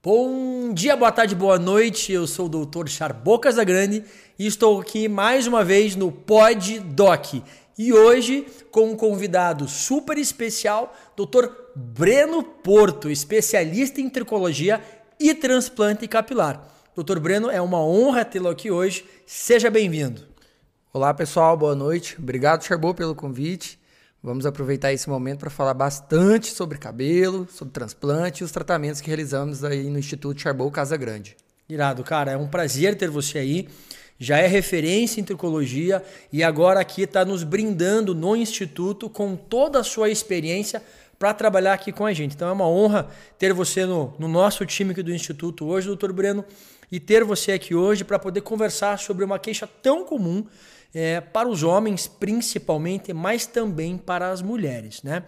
Bom dia, boa tarde, boa noite. Eu sou o Dr. Charbô Casagrande e estou aqui mais uma vez no Pod Doc. E hoje com um convidado super especial, Dr. Breno Porto, especialista em tricologia e transplante capilar. Dr. Breno, é uma honra tê-lo aqui hoje. Seja bem-vindo. Olá, pessoal. Boa noite. Obrigado, Charbô, pelo convite. Vamos aproveitar esse momento para falar bastante sobre cabelo, sobre transplante e os tratamentos que realizamos aí no Instituto Charbot Casa Grande. Irado, cara, é um prazer ter você aí. Já é referência em tricologia e agora aqui está nos brindando no Instituto com toda a sua experiência para trabalhar aqui com a gente. Então é uma honra ter você no, no nosso time aqui do Instituto hoje, doutor Breno, e ter você aqui hoje para poder conversar sobre uma queixa tão comum é, para os homens principalmente, mas também para as mulheres, né?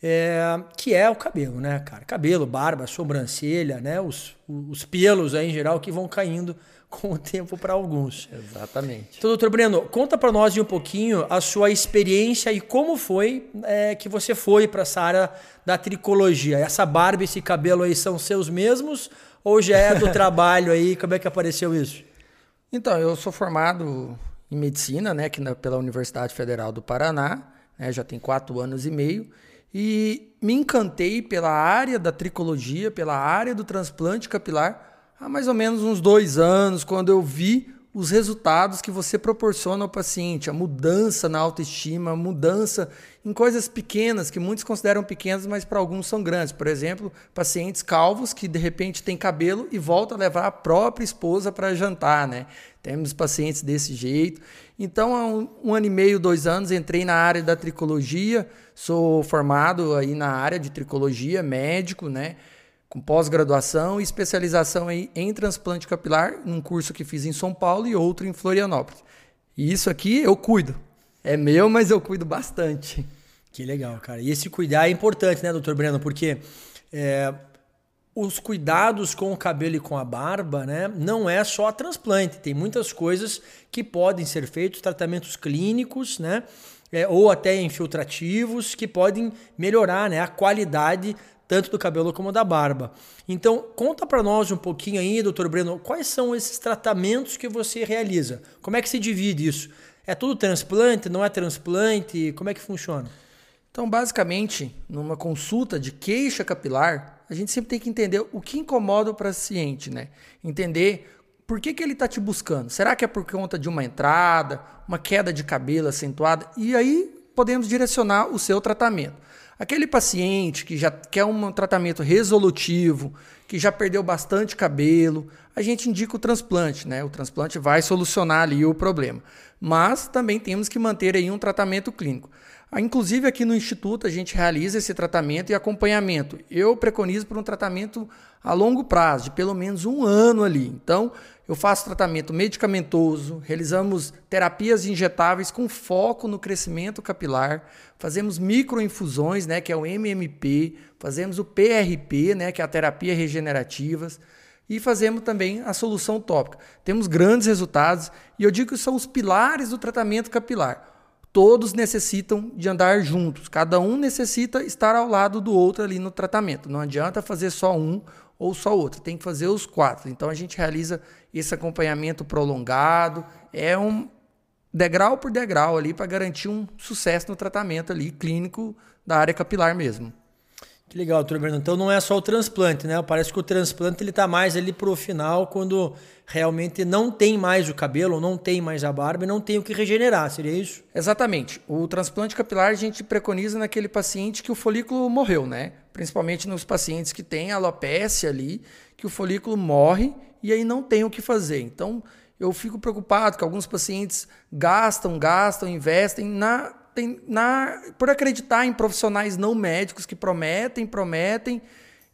É, que é o cabelo, né, cara? Cabelo, barba, sobrancelha, né? Os, os pelos aí em geral que vão caindo com o tempo para alguns. Exatamente. Então, doutor Breno, conta para nós um pouquinho a sua experiência e como foi é, que você foi para essa área da tricologia. Essa barba e esse cabelo aí são seus mesmos ou já é do trabalho aí? Como é que apareceu isso? Então, eu sou formado em medicina, né, aqui na, pela Universidade Federal do Paraná, né, já tem quatro anos e meio, e me encantei pela área da tricologia, pela área do transplante capilar, há mais ou menos uns dois anos, quando eu vi os resultados que você proporciona ao paciente, a mudança na autoestima, a mudança em coisas pequenas, que muitos consideram pequenas, mas para alguns são grandes. Por exemplo, pacientes calvos que de repente têm cabelo e voltam a levar a própria esposa para jantar, né? Temos pacientes desse jeito. Então, há um, um, ano e meio, dois anos, entrei na área da tricologia, sou formado aí na área de tricologia, médico, né? Com pós-graduação e especialização em, em transplante capilar, num curso que fiz em São Paulo e outro em Florianópolis. E isso aqui eu cuido. É meu, mas eu cuido bastante. Que legal, cara. E esse cuidar é importante, né, doutor Breno? Porque é, os cuidados com o cabelo e com a barba, né, não é só transplante. Tem muitas coisas que podem ser feitos, tratamentos clínicos, né, é, ou até infiltrativos, que podem melhorar né, a qualidade tanto do cabelo como da barba. Então, conta para nós um pouquinho aí, doutor Breno, quais são esses tratamentos que você realiza? Como é que se divide isso? É tudo transplante, não é transplante? Como é que funciona? Então, basicamente, numa consulta de queixa capilar, a gente sempre tem que entender o que incomoda o paciente, né? Entender por que, que ele está te buscando. Será que é por conta de uma entrada, uma queda de cabelo acentuada? E aí podemos direcionar o seu tratamento. Aquele paciente que já quer um tratamento resolutivo, que já perdeu bastante cabelo, a gente indica o transplante, né? O transplante vai solucionar ali o problema. Mas também temos que manter aí um tratamento clínico. Ah, inclusive aqui no Instituto a gente realiza esse tratamento e acompanhamento. Eu preconizo para um tratamento a longo prazo, de pelo menos um ano ali. Então, eu faço tratamento medicamentoso, realizamos terapias injetáveis com foco no crescimento capilar, fazemos microinfusões, né, que é o MMP, fazemos o PRP, né, que é a terapia regenerativas, e fazemos também a solução tópica. Temos grandes resultados e eu digo que são os pilares do tratamento capilar todos necessitam de andar juntos. Cada um necessita estar ao lado do outro ali no tratamento. Não adianta fazer só um ou só outro, tem que fazer os quatro. Então a gente realiza esse acompanhamento prolongado, é um degrau por degrau ali para garantir um sucesso no tratamento ali clínico da área capilar mesmo. Que legal, doutor Bernardo. Então não é só o transplante, né? Parece que o transplante ele está mais ali para o final, quando realmente não tem mais o cabelo, não tem mais a barba e não tem o que regenerar, seria isso? Exatamente. O transplante capilar a gente preconiza naquele paciente que o folículo morreu, né? Principalmente nos pacientes que têm alopecia ali, que o folículo morre e aí não tem o que fazer. Então eu fico preocupado que alguns pacientes gastam, gastam, investem na tem, na, por acreditar em profissionais não médicos que prometem, prometem,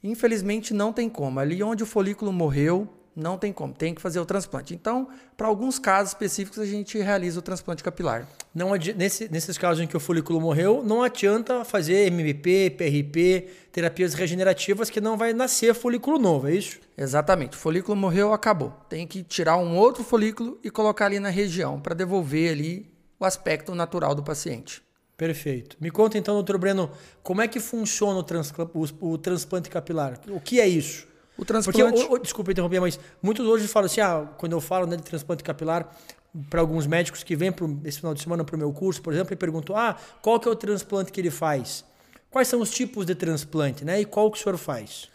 infelizmente não tem como. Ali onde o folículo morreu, não tem como, tem que fazer o transplante. Então, para alguns casos específicos, a gente realiza o transplante capilar. Não nesse, nesses casos em que o folículo morreu, não adianta fazer MMP, PRP, terapias regenerativas que não vai nascer folículo novo, é isso? Exatamente. O folículo morreu, acabou. Tem que tirar um outro folículo e colocar ali na região para devolver ali o aspecto natural do paciente. Perfeito. Me conta então, doutor Breno, como é que funciona o, o- o transplante capilar? O que é isso? O Porque, transplante. o- desculpa interromper, mas muitos hoje falam assim, ah, quando eu falo né, de transplante capilar, para alguns médicos que vêm pro, esse final de semana para o meu curso, por exemplo, e perguntam, ah, qual que é o transplante que ele faz? Quais são os tipos de transplante, né? E qual que o senhor faz?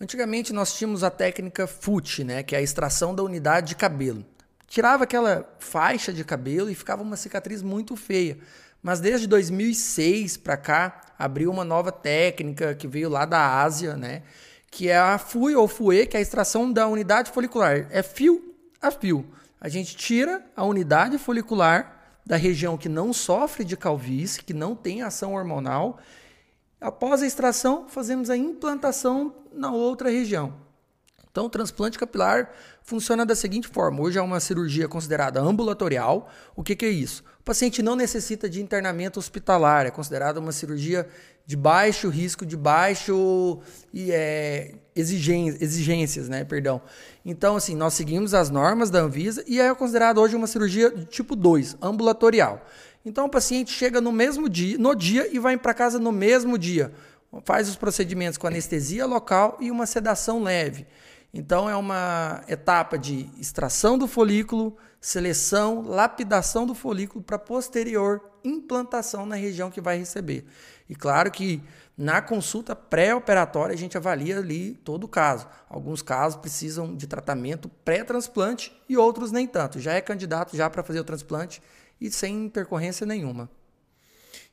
Antigamente nós tínhamos a técnica FUT, né, que é a extração da unidade de cabelo. Tirava aquela faixa de cabelo e ficava uma cicatriz muito feia. Mas desde 2006 para cá abriu uma nova técnica que veio lá da Ásia, né, que é a FUE ou FUE, que é a extração da unidade folicular. É fio a fio. A gente tira a unidade folicular da região que não sofre de calvície, que não tem ação hormonal Após a extração, fazemos a implantação na outra região. Então, o transplante capilar funciona da seguinte forma: hoje é uma cirurgia considerada ambulatorial. O que, que é isso? O paciente não necessita de internamento hospitalar, é considerada uma cirurgia de baixo risco, de baixo é, exigências, né? Perdão. Então, assim, nós seguimos as normas da Anvisa e é considerada hoje uma cirurgia de tipo 2, ambulatorial. Então, o paciente chega no mesmo dia, no dia e vai para casa no mesmo dia. Faz os procedimentos com anestesia local e uma sedação leve. Então, é uma etapa de extração do folículo, seleção, lapidação do folículo para posterior implantação na região que vai receber. E claro que na consulta pré-operatória a gente avalia ali todo o caso. Alguns casos precisam de tratamento pré-transplante e outros nem tanto. Já é candidato já para fazer o transplante e sem intercorrência nenhuma.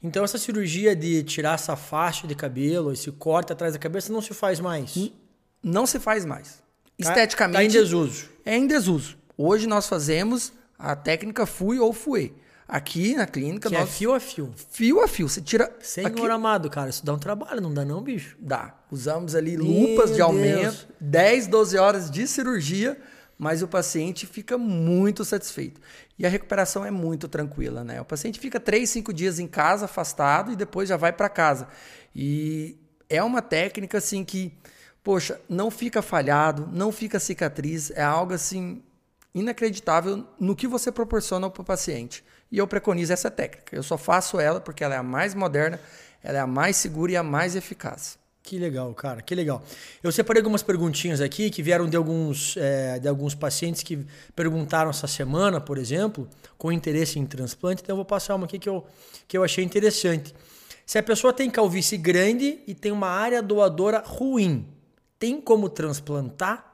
Então, essa cirurgia de tirar essa faixa de cabelo, esse corte atrás da cabeça, não se faz mais. Não se faz mais. Tá- Esteticamente Tá em desuso. é em desuso. Hoje nós fazemos a técnica FUE ou FUE. Aqui na clínica Que é nós fio a fio. fio a fio, você tira Senhor aqui, amado, cara, isso dá um trabalho, não dá não, bicho? Dá. Usamos ali Meu lupas de Deus. aumento, 10, 12 horas de cirurgia, mas o paciente fica muito satisfeito. E a recuperação é muito tranquila, né? O paciente fica 3, 5 dias em casa, afastado, e depois já vai para casa. E é uma técnica assim que, poxa, não fica falhado, não fica cicatriz, é algo assim inacreditável no que você proporciona para o paciente. E eu preconizo essa técnica. Eu só faço ela porque ela é a mais moderna, ela é a mais segura e a mais eficaz. Que legal, cara, que legal. Eu separei algumas perguntinhas aqui que vieram de alguns, é, de alguns pacientes que perguntaram essa semana, por exemplo, com interesse em transplante. Então eu vou passar uma aqui que eu, que eu achei interessante. Se a pessoa tem calvície grande e tem uma área doadora ruim, tem como transplantar?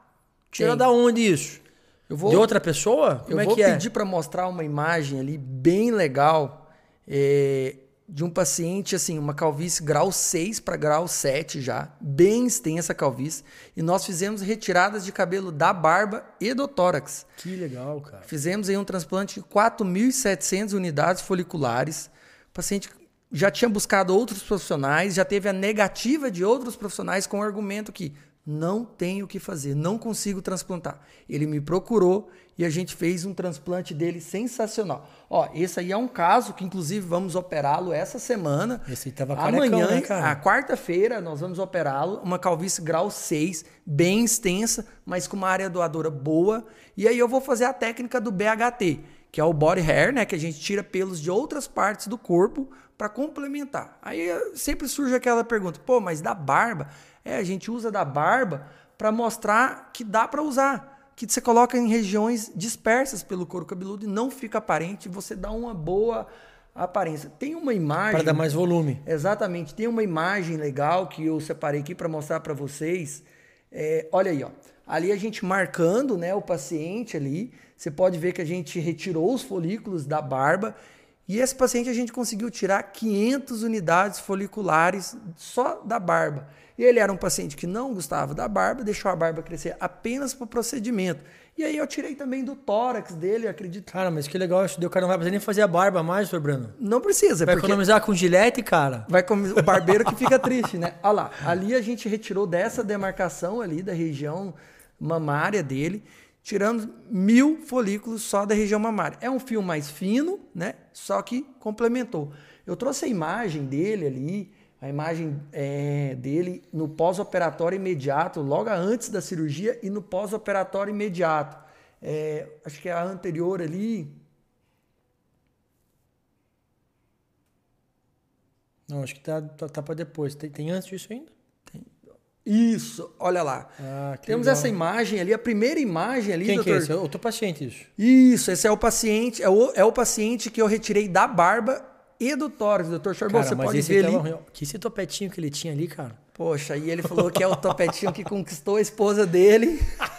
Tira Tem. da onde isso? Eu vou, De outra pessoa? Como eu é vou que é? pedir para mostrar uma imagem ali bem legal é, de um paciente, assim, uma calvície grau 6 para grau 7 já, bem extensa a calvície. E nós fizemos retiradas de cabelo da barba e do tórax. Que legal, cara. Fizemos aí um transplante de 4.700 unidades foliculares. O paciente já tinha buscado outros profissionais, já teve a negativa de outros profissionais com o argumento que não tenho o que fazer, não consigo transplantar. Ele me procurou e a gente fez um transplante dele sensacional. Ó, esse aí é um caso que inclusive vamos operá-lo essa semana. Esse aí tava carecão, Amanhã, né, cara? a quarta-feira, nós vamos operá-lo, uma calvície grau 6, bem extensa, mas com uma área doadora boa. E aí eu vou fazer a técnica do BHT, que é o body hair, né, que a gente tira pelos de outras partes do corpo para complementar. Aí eh, sempre surge aquela pergunta: "Pô, mas da barba?" É, a gente usa da barba para mostrar que dá para usar, que você coloca em regiões dispersas pelo couro cabeludo e não fica aparente, você dá uma boa aparência. Tem uma imagem Para dar mais volume. Exatamente. Tem uma imagem legal que eu separei aqui para mostrar para vocês. É, olha aí, ó. Ali a gente marcando, né, o paciente ali. Você pode ver que a gente retirou os folículos da barba e esse paciente a gente conseguiu tirar 500 unidades foliculares só da barba. E ele era um paciente que não gostava da barba, deixou a barba crescer apenas para o procedimento. E aí eu tirei também do tórax dele, acredito. Cara, mas que legal isso. daí O cara não vai precisar nem fazer a barba mais, Sr. Breno. Não precisa, Vai porque economizar com gilete, cara. Vai com o barbeiro que fica triste, né? Olha lá, ali a gente retirou dessa demarcação ali da região mamária dele, tirando mil folículos só da região mamária. É um fio mais fino, né? Só que complementou. Eu trouxe a imagem dele ali, a imagem é, dele no pós-operatório imediato, logo antes da cirurgia e no pós-operatório imediato. É, acho que é a anterior ali, Não, acho que tá, tá, tá para depois. Tem, tem antes disso ainda? Isso, olha lá. Ah, Temos legal. essa imagem ali, a primeira imagem ali, Quem que é doutor. esse? É o teu paciente, isso. Isso, esse é o paciente, é o, é o paciente que eu retirei da barba e do tórax, doutor Charbon. Cara, Você pode ver ali. Que esse topetinho que ele tinha ali, cara. Poxa, e ele falou que é o topetinho que conquistou a esposa dele.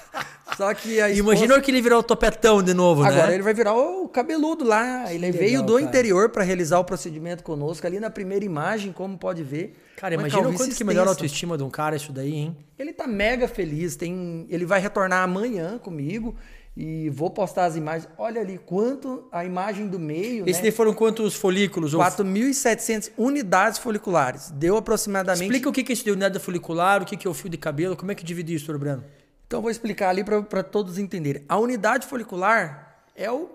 Só que a esposa... Imagina que ele virar o topetão de novo, Agora né? ele vai virar o cabeludo lá. Ele veio do cara. interior para realizar o procedimento conosco. Ali na primeira imagem, como pode ver. Cara, uma imagina o calvície quanto que melhora a extensa. autoestima de um cara isso daí, hein? Ele tá mega feliz. Tem, ele vai retornar amanhã comigo e vou postar as imagens. Olha ali quanto a imagem do meio, Esse né? daí foram quantos folículos? Ou... 4.700 unidades foliculares. Deu aproximadamente. Explica o que é isso de unidade folicular, o que é o fio de cabelo, como é que divide isso, Breno? Então vou explicar ali para todos entenderem. A unidade folicular é o,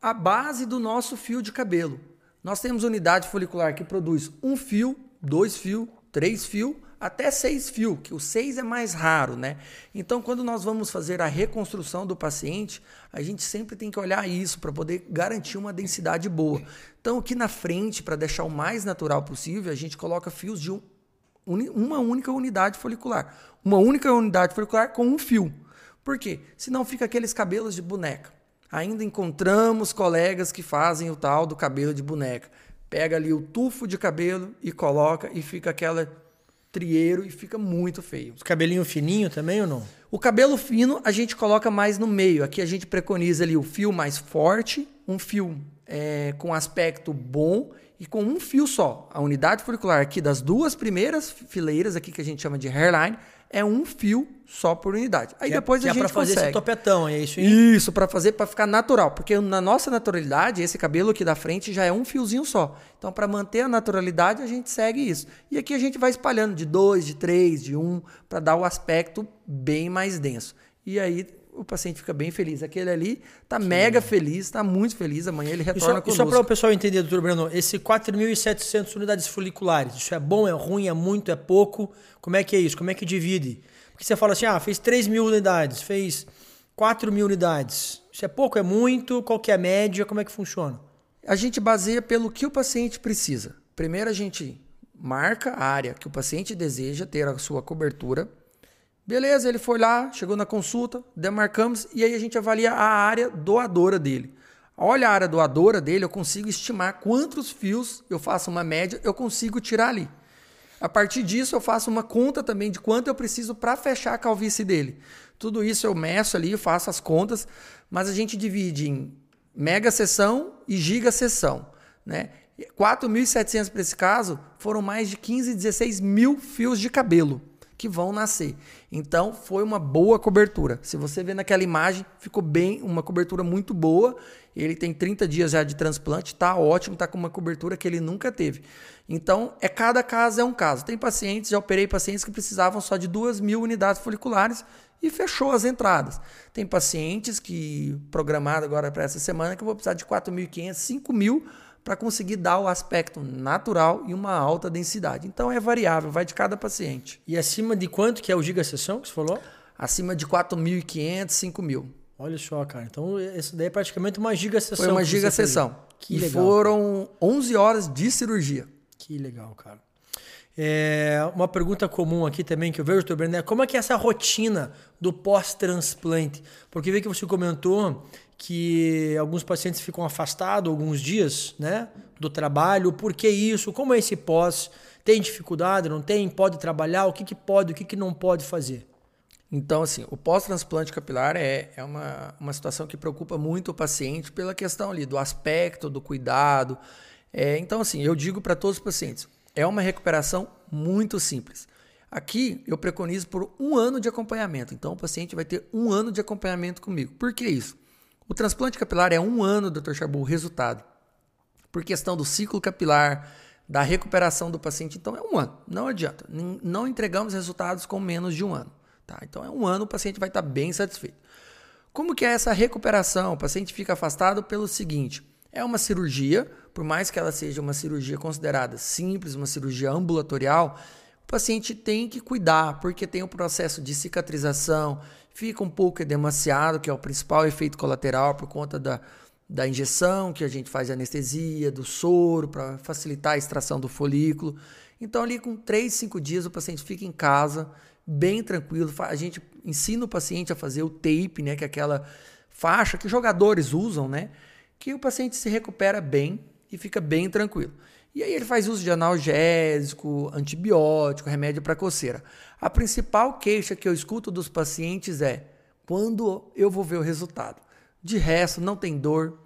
a base do nosso fio de cabelo. Nós temos unidade folicular que produz um fio, dois fios, três fios, até seis fios, que o seis é mais raro, né? Então, quando nós vamos fazer a reconstrução do paciente, a gente sempre tem que olhar isso para poder garantir uma densidade boa. Então, aqui na frente, para deixar o mais natural possível, a gente coloca fios de um, uma única unidade folicular. Uma única unidade folicular com um fio. Por quê? Senão fica aqueles cabelos de boneca. Ainda encontramos colegas que fazem o tal do cabelo de boneca. Pega ali o tufo de cabelo e coloca e fica aquela trieiro e fica muito feio. Os cabelinhos fininhos também ou não? O cabelo fino a gente coloca mais no meio. Aqui a gente preconiza ali o fio mais forte, um fio é, com aspecto bom e com um fio só. A unidade folicular aqui das duas primeiras fileiras aqui que a gente chama de hairline é um fio só por unidade. Aí Que é- depois a é gente pra fazer consegue. esse topetão, é isso aí? Isso, para fazer, para ficar natural. Porque na nossa naturalidade, esse cabelo aqui da frente já é um fiozinho só. Então, para manter a naturalidade, a gente segue isso. E aqui a gente vai espalhando de dois, de três, de um, para dar o aspecto bem mais denso. E aí o paciente fica bem feliz. Aquele ali tá mega feliz, tá muito feliz. Amanhã ele retorna só, e só conosco. para o pessoal entender, doutor Breno, esse 4.700 unidades foliculares, isso é bom, é ruim, é muito, é pouco? Como é que é isso? Como é que divide? Porque você fala assim, ah, fez 3 mil unidades, fez 4 mil unidades. Isso é pouco, é muito? Qual que é a média? Como é que funciona? A gente baseia pelo que o paciente precisa. Primeiro a gente marca a área que o paciente deseja ter a sua cobertura. Beleza, ele foi lá, chegou na consulta, demarcamos e aí a gente avalia a área doadora dele. Olha a área doadora dele, eu consigo estimar quantos fios, eu faço uma média, eu consigo tirar ali. A partir disso, eu faço uma conta também de quanto eu preciso para fechar a calvície dele. Tudo isso eu meço ali, eu faço as contas, mas a gente divide em mega sessão e giga sessão. Né? 4.700 para esse caso foram mais de 15, 16 mil fios de cabelo que vão nascer. Então foi uma boa cobertura. Se você vê naquela imagem, ficou bem, uma cobertura muito boa. Ele tem 30 dias já de transplante, tá ótimo, tá com uma cobertura que ele nunca teve. Então, é cada caso é um caso. Tem pacientes, já operei pacientes que precisavam só de 2 mil unidades foliculares e fechou as entradas. Tem pacientes que, programado agora para essa semana, que eu vou precisar de 4.500, 5 mil para conseguir dar o aspecto natural e uma alta densidade. Então é variável, vai de cada paciente. E acima de quanto que é o giga sessão que você falou? Acima de 4.500, 5.000. Olha só, cara. Então, isso daí é praticamente uma giga sessão. Foi uma que você giga fez. sessão. Que e legal. foram 11 horas de cirurgia. Que legal, cara. É, uma pergunta comum aqui também que eu vejo, doutor Brené, como é que é essa rotina do pós-transplante? Porque vê que você comentou que alguns pacientes ficam afastados alguns dias, né, do trabalho. Por que isso? Como é esse pós? Tem dificuldade? Não tem? Pode trabalhar? O que, que pode? O que, que não pode fazer? Então, assim, o pós-transplante capilar é, é uma, uma situação que preocupa muito o paciente pela questão ali do aspecto, do cuidado. É, então, assim, eu digo para todos os pacientes, é uma recuperação muito simples. Aqui eu preconizo por um ano de acompanhamento. Então, o paciente vai ter um ano de acompanhamento comigo. Por que isso? O transplante capilar é um ano, Dr. Chabu, o resultado. Por questão do ciclo capilar, da recuperação do paciente, então é um ano. Não adianta. Não entregamos resultados com menos de um ano. Tá? Então é um ano, o paciente vai estar bem satisfeito. Como que é essa recuperação? O paciente fica afastado pelo seguinte: é uma cirurgia, por mais que ela seja uma cirurgia considerada simples, uma cirurgia ambulatorial, o paciente tem que cuidar, porque tem o processo de cicatrização, fica um pouco edemaciado, que é o principal efeito colateral por conta da, da injeção, que a gente faz anestesia, do soro, para facilitar a extração do folículo. Então, ali com 3, 5 dias, o paciente fica em casa, bem tranquilo. A gente ensina o paciente a fazer o tape, né, que é aquela faixa que jogadores usam, né, que o paciente se recupera bem e fica bem tranquilo. E aí ele faz uso de analgésico, antibiótico, remédio para coceira. A principal queixa que eu escuto dos pacientes é quando eu vou ver o resultado. De resto, não tem dor,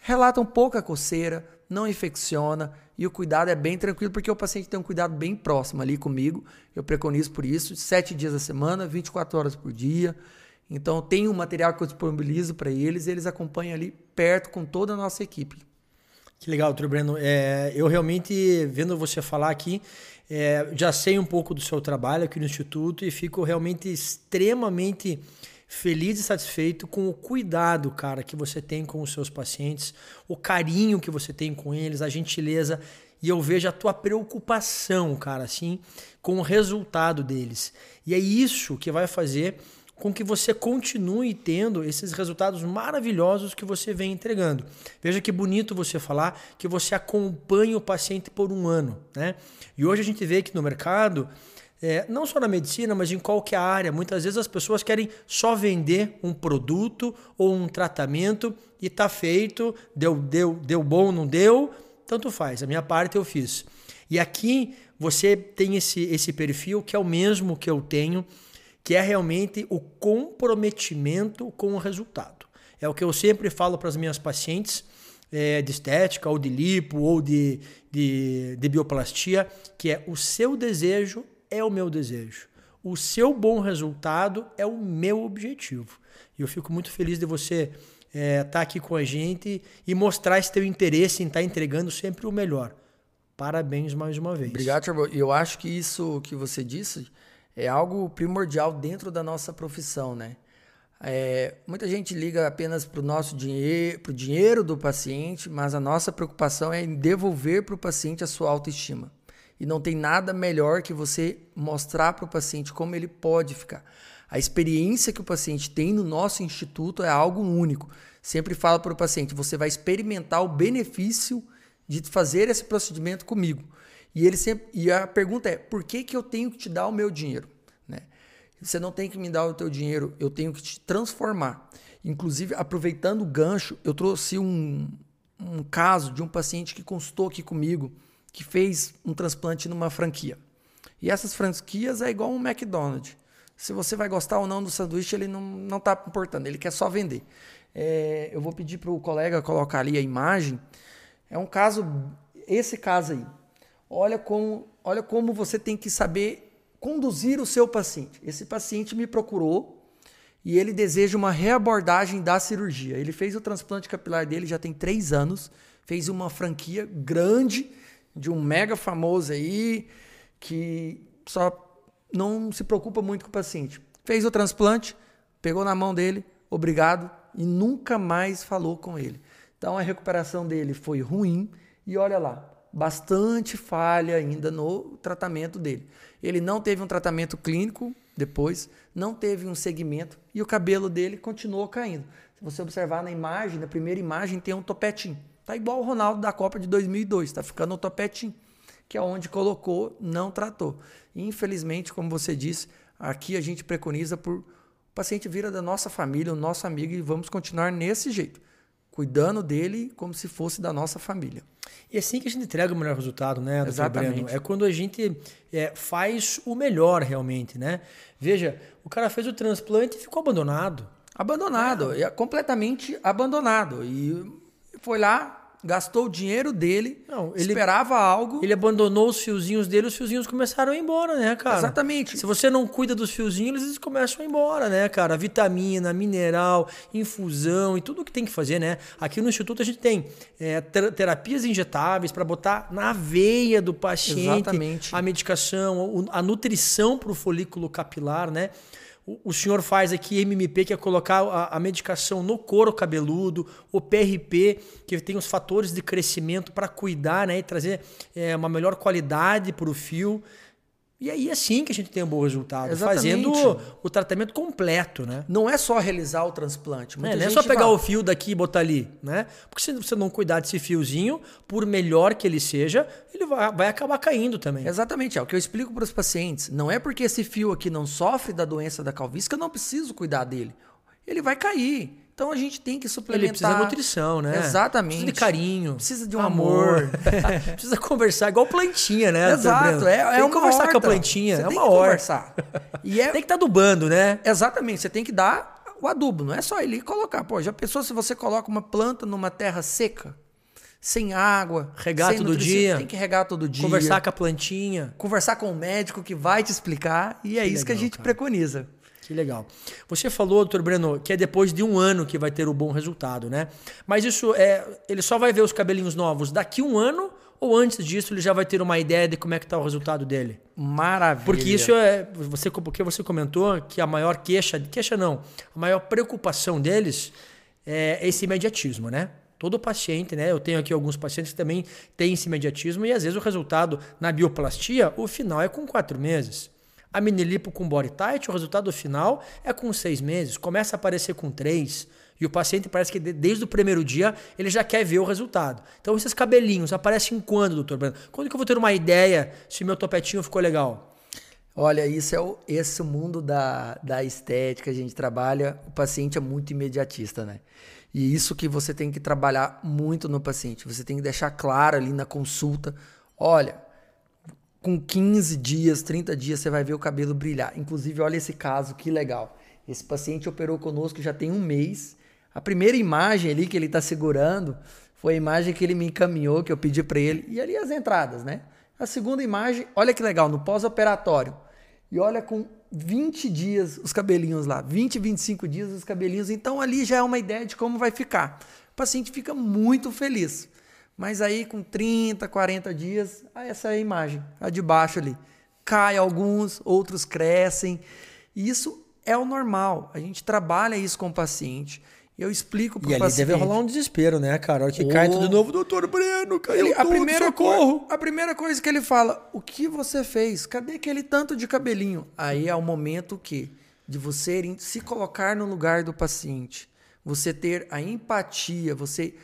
relatam pouca coceira, não infecciona e o cuidado é bem tranquilo porque o paciente tem um cuidado bem próximo ali comigo. Eu preconizo por isso, sete dias a semana, 24 horas por dia. Então tem um material que eu disponibilizo para eles e eles acompanham ali perto com toda a nossa equipe. Que legal, doutor Breno. É, eu realmente, vendo você falar aqui, é, já sei um pouco do seu trabalho aqui no Instituto e fico realmente extremamente feliz e satisfeito com o cuidado, cara, que você tem com os seus pacientes, o carinho que você tem com eles, a gentileza e eu vejo a tua preocupação, cara, assim, com o resultado deles. E é isso que vai fazer com que você continue tendo esses resultados maravilhosos que você vem entregando. Veja que bonito você falar que você acompanha o paciente por um ano, né? E hoje a gente vê que no mercado, é, não só na medicina, mas em qualquer área, muitas vezes as pessoas querem só vender um produto ou um tratamento e tá feito, deu, deu, deu bom, não deu, tanto faz. A minha parte eu fiz. E aqui você tem esse, esse perfil que é o mesmo que eu tenho que é realmente o comprometimento com o resultado. É o que eu sempre falo para as minhas pacientes é, de estética, ou de lipo, ou de, de, de bioplastia, que é o seu desejo é o meu desejo. O seu bom resultado é o meu objetivo. E eu fico muito feliz de você estar é, tá aqui com a gente e mostrar esse teu interesse em estar tá entregando sempre o melhor. Parabéns mais uma vez. Obrigado, Tiago. Eu acho que isso que você disse é algo primordial dentro da nossa profissão, né? É, muita gente liga apenas para o nosso dinheiro, para o dinheiro do paciente, mas a nossa preocupação é em devolver para o paciente a sua autoestima. E não tem nada melhor que você mostrar para o paciente como ele pode ficar. A experiência que o paciente tem no nosso instituto é algo único. Sempre falo para o paciente: você vai experimentar o benefício de fazer esse procedimento comigo. E ele sempre e a pergunta é: por que, que eu tenho que te dar o meu dinheiro? Né? Você não tem que me dar o teu dinheiro, eu tenho que te transformar. Inclusive, aproveitando o gancho, eu trouxe um, um caso de um paciente que consultou aqui comigo, que fez um transplante numa franquia. E essas franquias é igual um McDonald's. Se você vai gostar ou não do sanduíche, ele não está importando, ele quer só vender. É, eu vou pedir para o colega colocar ali a imagem. É um caso, esse caso aí. Olha como, olha como você tem que saber conduzir o seu paciente. Esse paciente me procurou e ele deseja uma reabordagem da cirurgia. Ele fez o transplante capilar dele já tem três anos, fez uma franquia grande de um mega famoso aí que só não se preocupa muito com o paciente. Fez o transplante, pegou na mão dele, obrigado, e nunca mais falou com ele. Então a recuperação dele foi ruim e olha lá, bastante falha ainda no tratamento dele. Ele não teve um tratamento clínico depois, não teve um segmento e o cabelo dele continuou caindo. Se você observar na imagem, na primeira imagem tem um topetinho. Tá igual o Ronaldo da Copa de 2002, tá ficando um topetinho, que é onde colocou, não tratou. Infelizmente, como você disse, aqui a gente preconiza por o paciente vira da nossa família, o nosso amigo e vamos continuar nesse jeito cuidando dele como se fosse da nossa família. E é assim que a gente entrega o melhor resultado, né, doutor Exatamente. Breno? É quando a gente é, faz o melhor realmente, né? Veja, o cara fez o transplante e ficou abandonado. Abandonado, é. completamente abandonado. E foi lá, gastou o dinheiro dele, não, ele, esperava algo. Ele abandonou os fiozinhos dele, os fiozinhos começaram a ir embora, né, cara? Exatamente. Se você não cuida dos fiozinhos, eles começam a ir embora, né, cara? Vitamina, mineral, infusão e tudo que tem que fazer, né? Aqui no Instituto a gente tem é, terapias injetáveis para botar na veia do paciente Exatamente. a medicação, a nutrição para o folículo capilar, né? O senhor faz aqui MMP, que é colocar a, a, medicação no couro cabeludo, o PRP, que tem os fatores de crescimento para cuidar né, e trazer é, uma melhor qualidade para o fio. E aí é assim que a gente tem um bom resultado, Exatamente. fazendo o tratamento completo, né? Não é só realizar o transplante. É, Muita não é só pegar fala, o fio daqui e botar ali, né? Porque se você não cuidar desse fiozinho, por melhor que ele seja, ele vai, vai acabar caindo também. Exatamente, é o que eu explico para os pacientes. Não é porque esse fio aqui não sofre da doença da calvície que eu não preciso cuidar dele. Ele vai cair. Então a gente tem que suplementar. Ele precisa de nutrição, né? Exatamente. Precisa de carinho. Precisa de um amor. precisa conversar, igual plantinha, né? Exato, é, é tem uma que conversar horta. com a plantinha, Você é uma que hora. conversar. E é, Tem que estar adubando, né? Exatamente, você tem que dar o adubo, não é só ele colocar. Pô, já pensou se você coloca uma planta numa terra seca, sem água, Regar sem todo dia. Tem que regar todo dia. Conversar com a plantinha. conversar com o médico que vai te explicar e é isso que a legal, gente cara. preconiza. Que legal. Você falou, doutor Breno, que é depois de um ano que vai ter o bom resultado, né? Mas isso é. Ele só vai ver os cabelinhos novos daqui um ano ou antes disso ele já vai ter uma ideia de como é que tá o resultado dele? Maravilha. Porque isso é. Você, porque você comentou que a maior queixa. Queixa não. A maior preocupação deles é esse imediatismo, né? Todo paciente, né? Eu tenho aqui alguns pacientes que também têm esse imediatismo e às vezes o resultado na bioplastia, o final é com quatro meses. A minilipo com body tight, o resultado final é com seis meses. Começa a aparecer com três. E o paciente parece que de- desde o primeiro dia ele já quer ver o resultado. Então esses cabelinhos aparecem quando, doutor Breno? Quando que eu vou ter uma ideia se meu topetinho ficou legal? Olha, isso é o, esse mundo da, da estética, a gente trabalha, o paciente é muito imediatista, né? E isso que você tem que trabalhar muito no paciente. Você tem que deixar claro ali na consulta, olha, com 15 dias, 30 dias você vai ver o cabelo brilhar. Inclusive, olha esse caso, que legal. Esse paciente operou conosco já tem um mês. A primeira imagem ali que ele está segurando foi a imagem que ele me encaminhou, que eu pedi para ele. E ali as entradas, né? A segunda imagem, olha que legal, no pós-operatório. E olha com 20 dias os cabelinhos lá, 20, 25 dias os cabelinhos. Então ali já é uma ideia de como vai ficar. O paciente fica muito feliz. Mas aí com 30, 40 dias, essa é a imagem, a de baixo ali. Cai alguns, outros crescem. E isso é o normal. A gente trabalha isso com o paciente. Eu explico para E o ali paciente. deve rolar um desespero, né, cara? A hora que Oh. cai tudo de novo, doutor Breno, caiu Ele- a, tudo, primeira socorro. co- a primeira coisa que ele fala, o que você fez? Cadê aquele tanto de cabelinho? Aí é o momento que de você se colocar no lugar do paciente, você ter a empatia, você,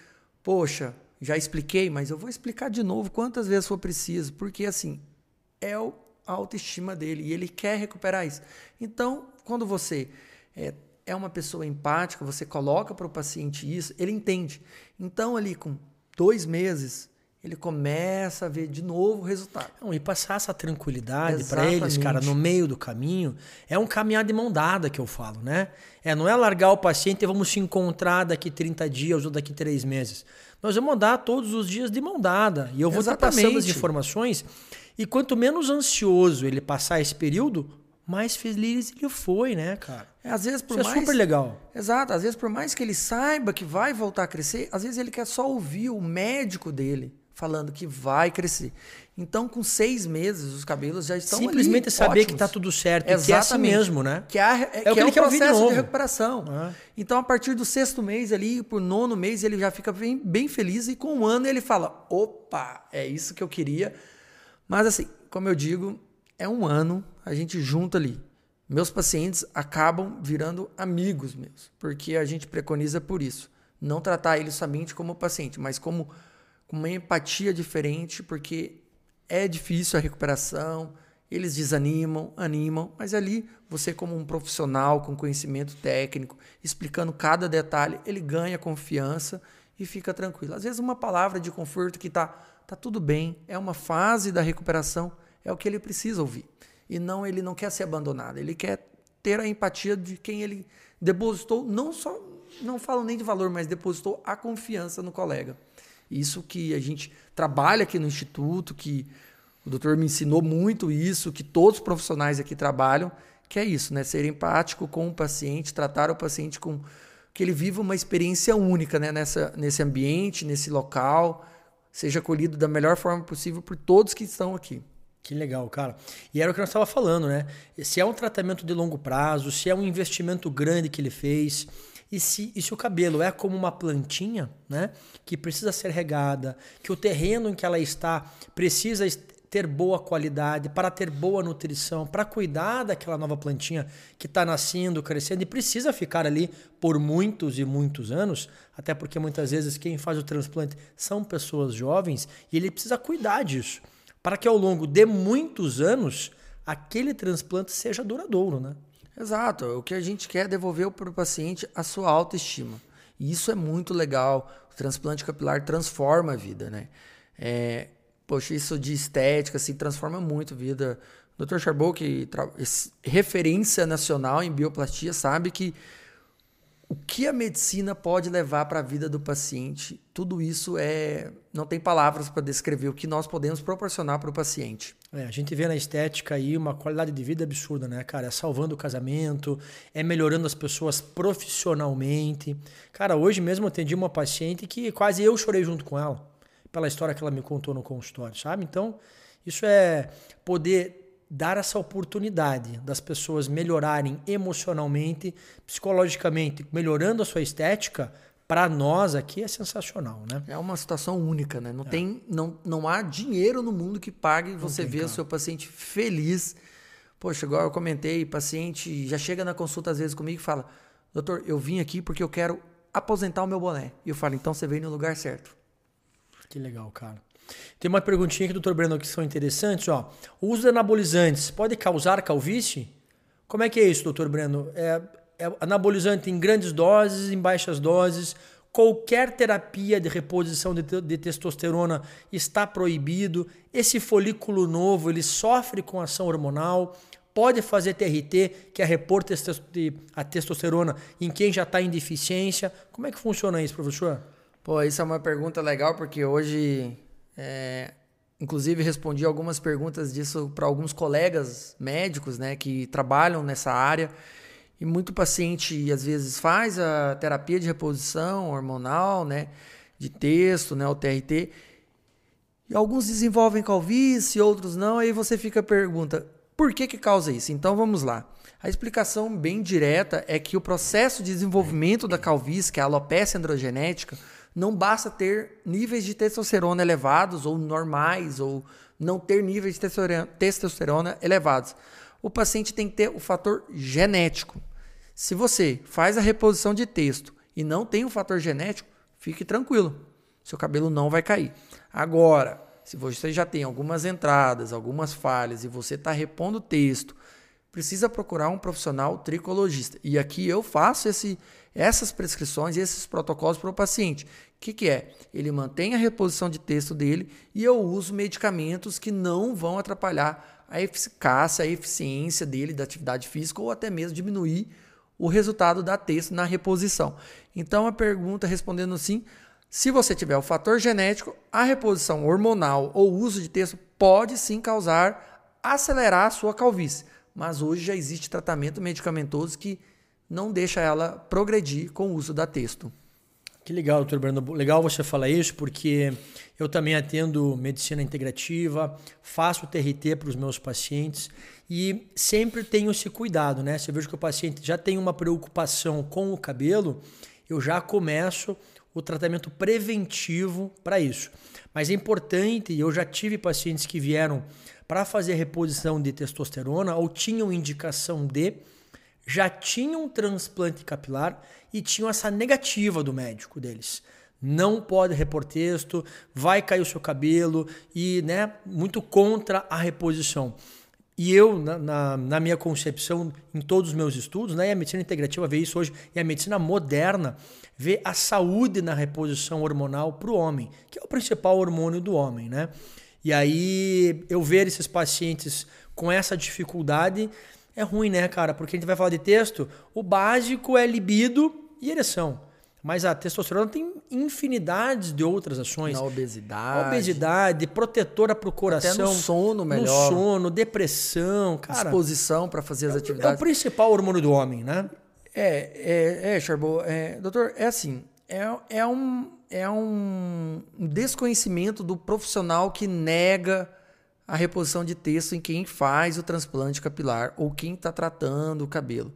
poxa, já expliquei, mas eu vou explicar de novo quantas vezes for preciso, porque assim é a autoestima dele e ele quer recuperar isso. Então, quando você é, é uma pessoa empática, você coloca para o paciente isso, ele entende. Então, ali com dois meses, ele começa a ver de novo o resultado. Não, e passar essa tranquilidade para eles, cara, no meio do caminho, é um caminhar de mão dada que eu falo, né? É, não é largar o paciente e vamos se encontrar daqui 30 dias ou daqui 3 meses. Nós vamos andar todos os dias de mão dada. E eu vou estar passando as informações. E quanto menos ansioso ele passar esse período, mais feliz ele foi, né, cara? É, às vezes, por Isso é mais... super legal. Exato, às vezes por mais que ele saiba que vai voltar a crescer, às vezes ele quer só ouvir o médico dele falando que vai crescer. Então, com seis meses, os cabelos já estão Simplesmente ali, saber ótimos. que tá tudo certo, e que é assim Exatamente. mesmo, né? Que é, a- é, o que que é ele o quer ouvir de processo de, novo. recuperação. Ah. Então, a partir do sexto mês ali, por nono mês, ele já fica bem, bem feliz e com um ano ele fala: opa, é isso que eu queria. Mas assim, como eu digo, é um ano, a gente junta ali. Meus pacientes acabam virando amigos meus, porque a gente preconiza por isso. Não tratar eles somente como paciente, mas como com uma empatia diferente, porque é difícil a recuperação, eles desanimam, animam, mas ali você como um profissional com conhecimento técnico, explicando cada detalhe, ele ganha confiança e fica tranquilo. Às vezes uma palavra de conforto que tá tá tudo bem, é uma fase da recuperação, é o que ele precisa ouvir. E não ele não quer ser abandonado, ele quer ter a empatia de quem ele depositou, não só não falo nem de valor, mas depositou a confiança no colega. Isso que a gente trabalha aqui no instituto, que o doutor me ensinou muito isso, que todos os profissionais aqui trabalham, que é isso, né? Ser empático com o paciente, tratar o paciente com que ele viva uma experiência única, né? Nessa, nesse ambiente, nesse local, seja acolhido da melhor forma possível por todos que estão aqui. Que legal, cara. E era o que nós estava falando, né? Se é um tratamento de longo prazo, se é um investimento grande que ele fez, e se, e se o cabelo é como uma plantinha, né? Que precisa ser regada, que o terreno em que ela está precisa ter boa qualidade, para ter boa nutrição, para cuidar daquela nova plantinha que está nascendo, crescendo e precisa ficar ali por muitos e muitos anos, até porque muitas vezes quem faz o transplante são pessoas jovens e ele precisa cuidar disso, para que ao longo de muitos anos aquele transplante seja duradouro, né? Exato. O que a gente quer é devolver para o paciente a sua autoestima. E isso é muito legal. O transplante capilar transforma a vida, né? É, poxa, isso de estética, assim, transforma muito a vida. O Dr. Charbot, que é referência nacional em bioplastia, sabe que o que a medicina pode levar para a vida do paciente, tudo isso é não tem palavras para descrever o que nós podemos proporcionar para o paciente. É, a gente vê na estética aí uma qualidade de vida absurda, né, cara? É salvando o casamento, é melhorando as pessoas profissionalmente. Cara, hoje mesmo eu atendi uma paciente que quase eu chorei junto com ela pela história que ela me contou no consultório, sabe? Então, isso é poder dar essa oportunidade das pessoas melhorarem emocionalmente, psicologicamente, melhorando a sua estética, para nós aqui é sensacional, né? É uma situação única, né? Não, é. tem, não, não há dinheiro no mundo que pague você ver o seu paciente feliz. Poxa, igual eu comentei, paciente já chega na consulta às vezes comigo e fala: Doutor, eu vim aqui porque eu quero aposentar o meu boné. E eu falo: Então você veio no lugar certo. Que legal, cara. Tem uma perguntinha aqui, doutor Breno, que são interessantes. Ó. O uso de anabolizantes pode causar calvície? Como é que é isso, doutor Breno? É anabolizante em grandes doses, em baixas doses? Qualquer terapia de reposição de, de, testosterona está proibido. Esse folículo novo ele sofre com ação hormonal. Pode fazer TRT, que é repor a testosterona em quem já está em deficiência. Como é que funciona isso, professor? Pô, isso é uma pergunta legal porque hoje, é, inclusive, respondi algumas perguntas disso para alguns colegas médicos, né, que trabalham nessa área. E muito paciente às vezes faz a terapia de reposição hormonal, né, de texto, né, o TRT. E alguns desenvolvem calvície, outros não. Aí você fica pergunta, por que que causa isso? Então vamos lá. A explicação bem direta é que o processo de desenvolvimento da calvície, que é a alopecia androgenética, não basta ter níveis de testosterona elevados ou normais, ou não ter níveis de testosterona elevados. O paciente tem que ter o fator genético. Se você faz a reposição de texto e não tem o fator genético, fique tranquilo, seu cabelo não vai cair. Agora, se você já tem algumas entradas, algumas falhas e você está repondo o texto, precisa procurar um profissional tricologista. E aqui eu faço esse, essas prescrições esses protocolos para o paciente. O que, que é? Ele mantém a reposição de texto dele e eu uso medicamentos que não vão atrapalhar a eficácia, a eficiência dele da atividade física ou até mesmo diminuir o resultado da texto na reposição. Então a pergunta respondendo sim, se você tiver o fator genético, a reposição hormonal ou uso de texto pode sim causar acelerar a sua calvície, mas hoje já existe tratamento medicamentoso que não deixa ela progredir com o uso da texto. Que legal, doutor Brando. Legal você falar isso, porque eu também atendo medicina integrativa, faço TRT para os meus pacientes e sempre tenho esse cuidado, né? Se eu vejo que o paciente já tem uma preocupação com o cabelo, eu já começo o tratamento preventivo para isso. Mas é importante, eu já tive pacientes que vieram para fazer reposição de testosterona ou tinham indicação de já tinham um transplante capilar e tinham essa negativa do médico deles. Não pode repor texto, vai cair o seu cabelo e, né, muito contra a reposição. E eu, na, na, na, minha concepção, em todos os meus estudos, né, e a medicina integrativa vê isso hoje, e a medicina moderna vê a saúde na reposição hormonal para o homem, que é o principal hormônio do homem. Né? E aí, eu ver esses pacientes com essa dificuldade é ruim, né, cara? Porque a gente vai falar de texto, o básico é libido e ereção. Mas a testosterona tem infinidades de outras ações. Na obesidade. Obesidade, protetora para o coração. Até no sono melhor. No sono, depressão, cara. Disposição para fazer as é, atividades. É o principal hormônio do homem, né? É, é, é Charbot. É, doutor, é assim, é, é, um, é um desconhecimento do profissional que nega a reposição de texto em quem faz o transplante capilar ou quem está tratando o cabelo.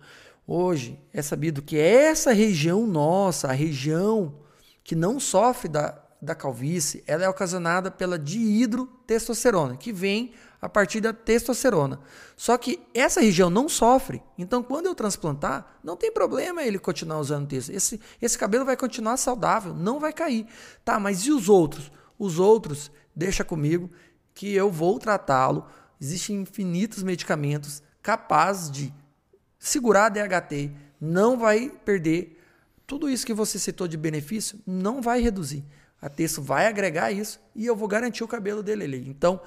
Hoje é sabido que essa região nossa, a região que não sofre da da calvície ela é ocasionada pela dihidrotestosterona, que vem a partir da testosterona. Só que essa região não sofre. Então, quando eu transplantar, não tem problema ele continuar usando testo. Esse, esse cabelo vai continuar saudável, não vai cair. Tá, mas e os outros? Os outros, deixa comigo que eu vou tratá-lo. Existem infinitos medicamentos capazes de segurar a DHT, não vai perder. Tudo isso que você citou de benefício não vai reduzir. A texto vai agregar isso e eu vou garantir o cabelo dele ali. Então,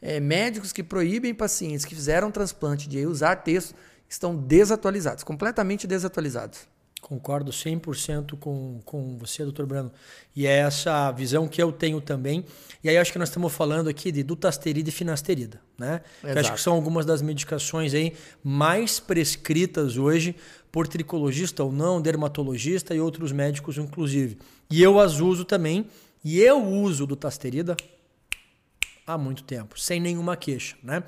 é, médicos que proíbem pacientes que fizeram transplante de usar texto estão desatualizados, completamente desatualizados. Concordo 100% com, com você, doutor Brano. E é essa visão que eu tenho também. E aí acho que nós estamos falando aqui de dutasterida e finasterida, né? Que acho que são algumas das medicações aí mais prescritas hoje por tricologista ou não, dermatologista e outros médicos inclusive. E eu as uso também. E eu uso dutasterida há muito tempo, sem nenhuma queixa, né?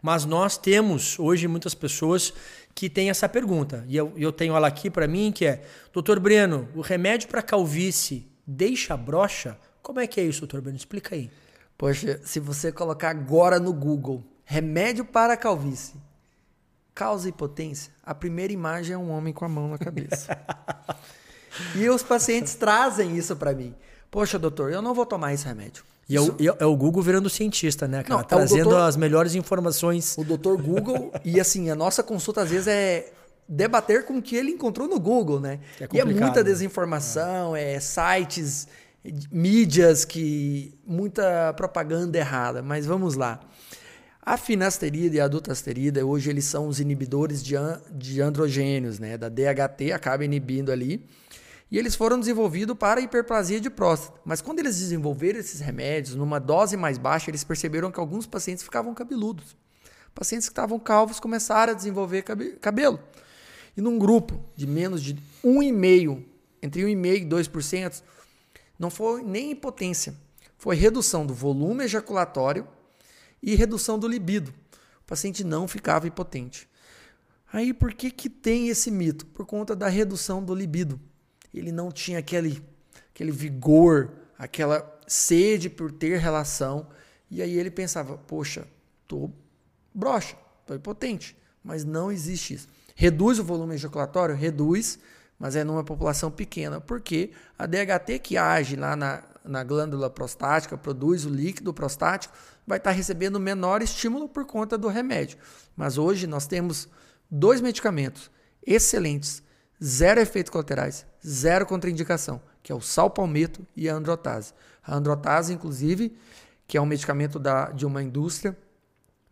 Mas nós temos hoje muitas pessoas que têm essa pergunta, e eu, eu tenho ela aqui para mim, que é, doutor Breno, o remédio para calvície deixa brocha? Como é que é isso, doutor Breno? Explica aí. Poxa, se você colocar agora no Google, remédio para calvície, causa impotência, a primeira imagem é um homem com a mão na cabeça. e os pacientes trazem isso para mim. Poxa, doutor, eu não vou tomar esse remédio. E é o, é o, Google virando cientista, né, cara? Não, Trazendo é doutor, as melhores informações. O doutor Google, e assim, a nossa consulta às vezes é debater com o que ele encontrou no Google, né? É e é muita desinformação, é. é sites, mídias que. muita propaganda errada. Mas vamos lá. A finasterida e a dutasterida, hoje eles são os inibidores de, de androgênios, né? Da DHT acaba inibindo ali. E eles foram desenvolvidos para hiperplasia de próstata. Mas quando eles desenvolveram esses remédios numa dose mais baixa, eles perceberam que alguns pacientes ficavam cabeludos. Pacientes que estavam calvos começaram a desenvolver cabelo. E num grupo de menos de 1,5%, entre 1,5% e 2%, não foi nem impotência, foi redução do volume ejaculatório e redução do libido. O paciente não ficava impotente. Aí por que, que tem esse mito? Por conta da redução do libido ele não tinha aquele, aquele vigor, aquela sede por ter relação. E aí ele pensava: poxa, tô broxa, tô impotente. Mas não existe isso. Reduz o volume ejaculatório? Reduz, mas é numa população pequena, porque a DHT que age lá na, na glândula prostática, produz o líquido prostático, vai estar recebendo menor estímulo por conta do remédio. Mas hoje nós temos dois medicamentos excelentes zero efeitos colaterais, zero contraindicação, que é o salpalmeto e a androtase. A androtase, inclusive, que é um medicamento da, de uma indústria,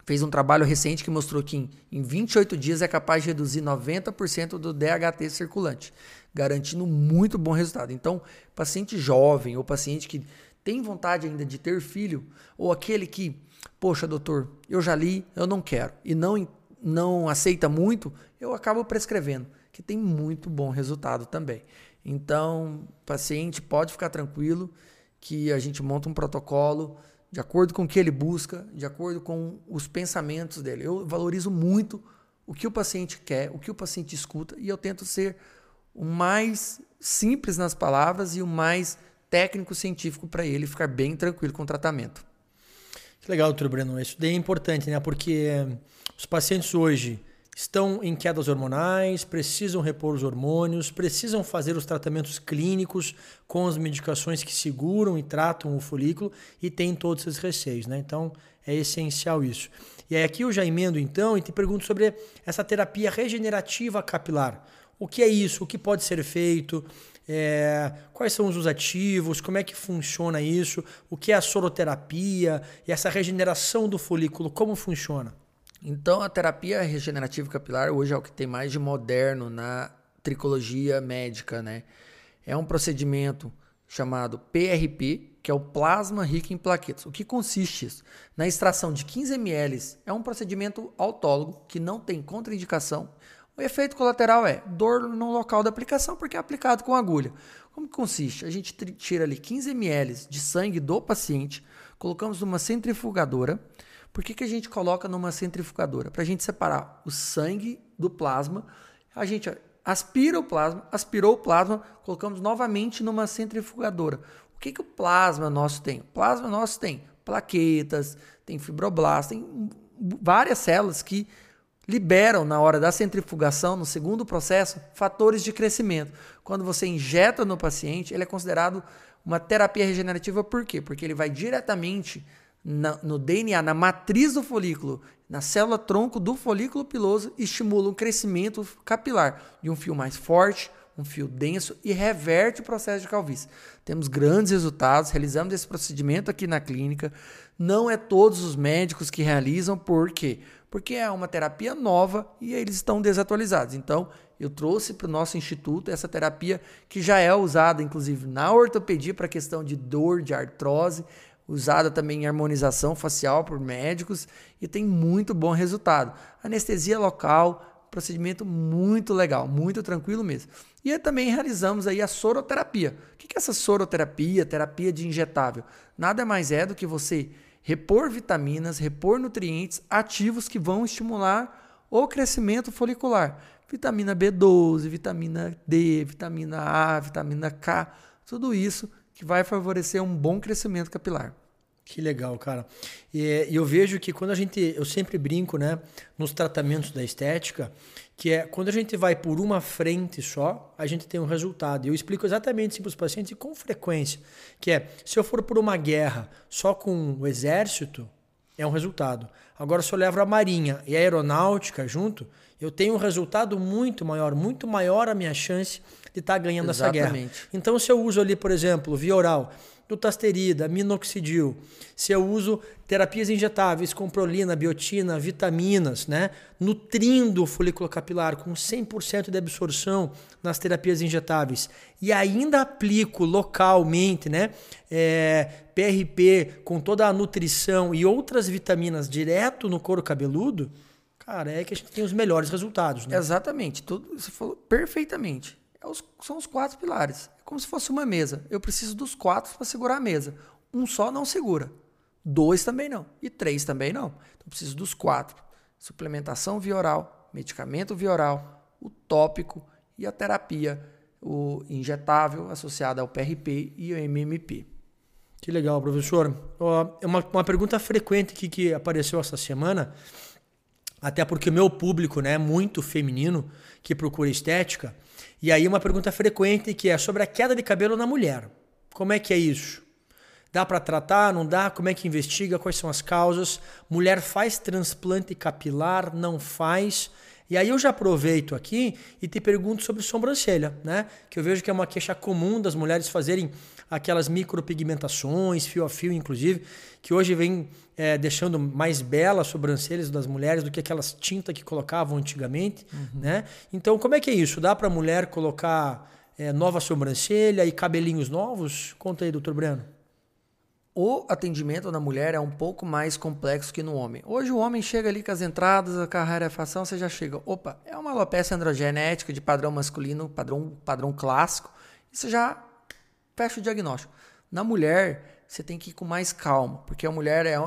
fez um trabalho recente que mostrou que em, em 28 dias é capaz de reduzir 90% do DHT circulante, garantindo muito bom resultado. Então, paciente jovem ou paciente que tem vontade ainda de ter filho, ou aquele que, poxa, doutor, eu já li, eu não quero, e não, não aceita muito, eu acabo prescrevendo que tem muito bom resultado também. Então, paciente pode ficar tranquilo que a gente monta um protocolo de acordo com o que ele busca, de acordo com os pensamentos dele. Eu valorizo muito o que o paciente quer, o que o paciente escuta e eu tento ser o mais simples nas palavras e o mais técnico científico para ele ficar bem tranquilo com o tratamento. Que legal, doutor Breno. Isso daí é importante, né? Porque os pacientes hoje estão em quedas hormonais, precisam repor os hormônios, precisam fazer os tratamentos clínicos com as medicações que seguram e tratam o folículo e tem todos esses receios, né? Então é essencial isso. E aí aqui eu já emendo então e te pergunto sobre essa terapia regenerativa capilar. O que é isso? O que pode ser feito? É, quais são os ativos? Como é que funciona isso? O que é a soroterapia? E essa regeneração do folículo, como funciona? Então, a terapia regenerativa capilar hoje é o que tem mais de moderno na tricologia médica, né? É um procedimento chamado PRP, que é o plasma rico em plaquetas. O que consiste isso? Na extração de 15 ml, é um procedimento autólogo que não tem contraindicação. O efeito colateral é dor no local da aplicação, porque é aplicado com agulha. Como que consiste? A gente tira ali 15 ml de sangue do paciente, colocamos numa centrifugadora, por que, que a gente coloca numa centrifugadora? Para a gente separar o sangue do plasma. A gente aspira o plasma, aspirou o plasma, colocamos novamente numa centrifugadora. O que, que o plasma nosso tem? O plasma nosso tem plaquetas, tem fibroblastos, tem várias células que liberam na hora da centrifugação, no segundo processo, fatores de crescimento. Quando você injeta no paciente, ele é considerado uma terapia regenerativa por quê? Porque ele vai diretamente na, no DNA, na matriz do folículo, na célula tronco do folículo piloso, estimula um crescimento capilar de um fio mais forte, um fio denso e reverte o processo de calvície. Temos grandes resultados, realizamos esse procedimento aqui na clínica. Não é todos os médicos que realizam, por quê? Porque é uma terapia nova e eles estão desatualizados. Então, eu trouxe para o nosso instituto essa terapia que já é usada, inclusive, na ortopedia para questão de dor, de artrose, usada também em harmonização facial por médicos e tem muito bom resultado. Anestesia local, procedimento muito legal, muito tranquilo mesmo. E também realizamos aí a soroterapia. O que é essa soroterapia, terapia de injetável? Nada mais é do que você repor vitaminas, repor nutrientes ativos que vão estimular o crescimento folicular. Vitamina B12, vitamina D, vitamina A, vitamina K, tudo isso que vai favorecer um bom crescimento capilar. Que legal, cara. E, eu vejo que quando a gente, eu sempre brinco, né, nos tratamentos da estética, que é quando a gente vai por uma frente só, a gente tem um resultado. E eu explico exatamente isso para os pacientes com frequência, que é, se eu for por uma guerra só com o exército, é um resultado. Agora, se eu levo a marinha e a aeronáutica junto, eu tenho um resultado muito maior, muito maior a minha chance de estar tá ganhando Exatamente. essa guerra. Então, se eu uso ali, por exemplo, via oral, dutasterida, minoxidil, se eu uso terapias injetáveis com prolina, biotina, vitaminas, né, nutrindo o folículo capilar com 100% de absorção nas terapias injetáveis e ainda aplico localmente, né, é, PRP com toda a nutrição e outras vitaminas direto no couro cabeludo, cara, é que a gente tem os melhores resultados. Né? Exatamente, tudo você falou perfeitamente. É os, são os quatro pilares. É como se fosse uma mesa. Eu preciso dos quatro para segurar a mesa. Um só não segura. Dois também não. E três também não. Então preciso dos quatro: suplementação via oral, medicamento via oral, o tópico e a terapia, o injetável associado ao PRP e ao MMP. Que legal, professor. É uma, uma pergunta frequente que, que apareceu essa semana, até porque o meu público né, é muito feminino que procura estética. E aí uma pergunta frequente que é sobre a queda de cabelo na mulher. Como é que é isso? Dá para tratar? Não dá? Como é que investiga? Quais são as causas? Mulher faz transplante capilar? Não faz? E aí eu já aproveito aqui e te pergunto sobre sobrancelha, né? Que eu vejo que é uma queixa comum das mulheres fazerem aquelas micropigmentações, fio a fio, inclusive, que hoje vem é, deixando mais belas sobrancelhas das mulheres do que aquelas tintas que colocavam antigamente, uhum. né? Então, como é que é isso? Dá para a mulher colocar é, nova sobrancelha e cabelinhos novos? Conta aí, doutor Breno. O atendimento na mulher é um pouco mais complexo que no homem. Hoje o homem chega ali com as entradas, a carreira fação, você já chega, opa, é uma alopecia androgenética de padrão masculino, padrão, padrão clássico, e você já fecha o diagnóstico. Na mulher, você tem que ir com mais calma, porque a mulher é,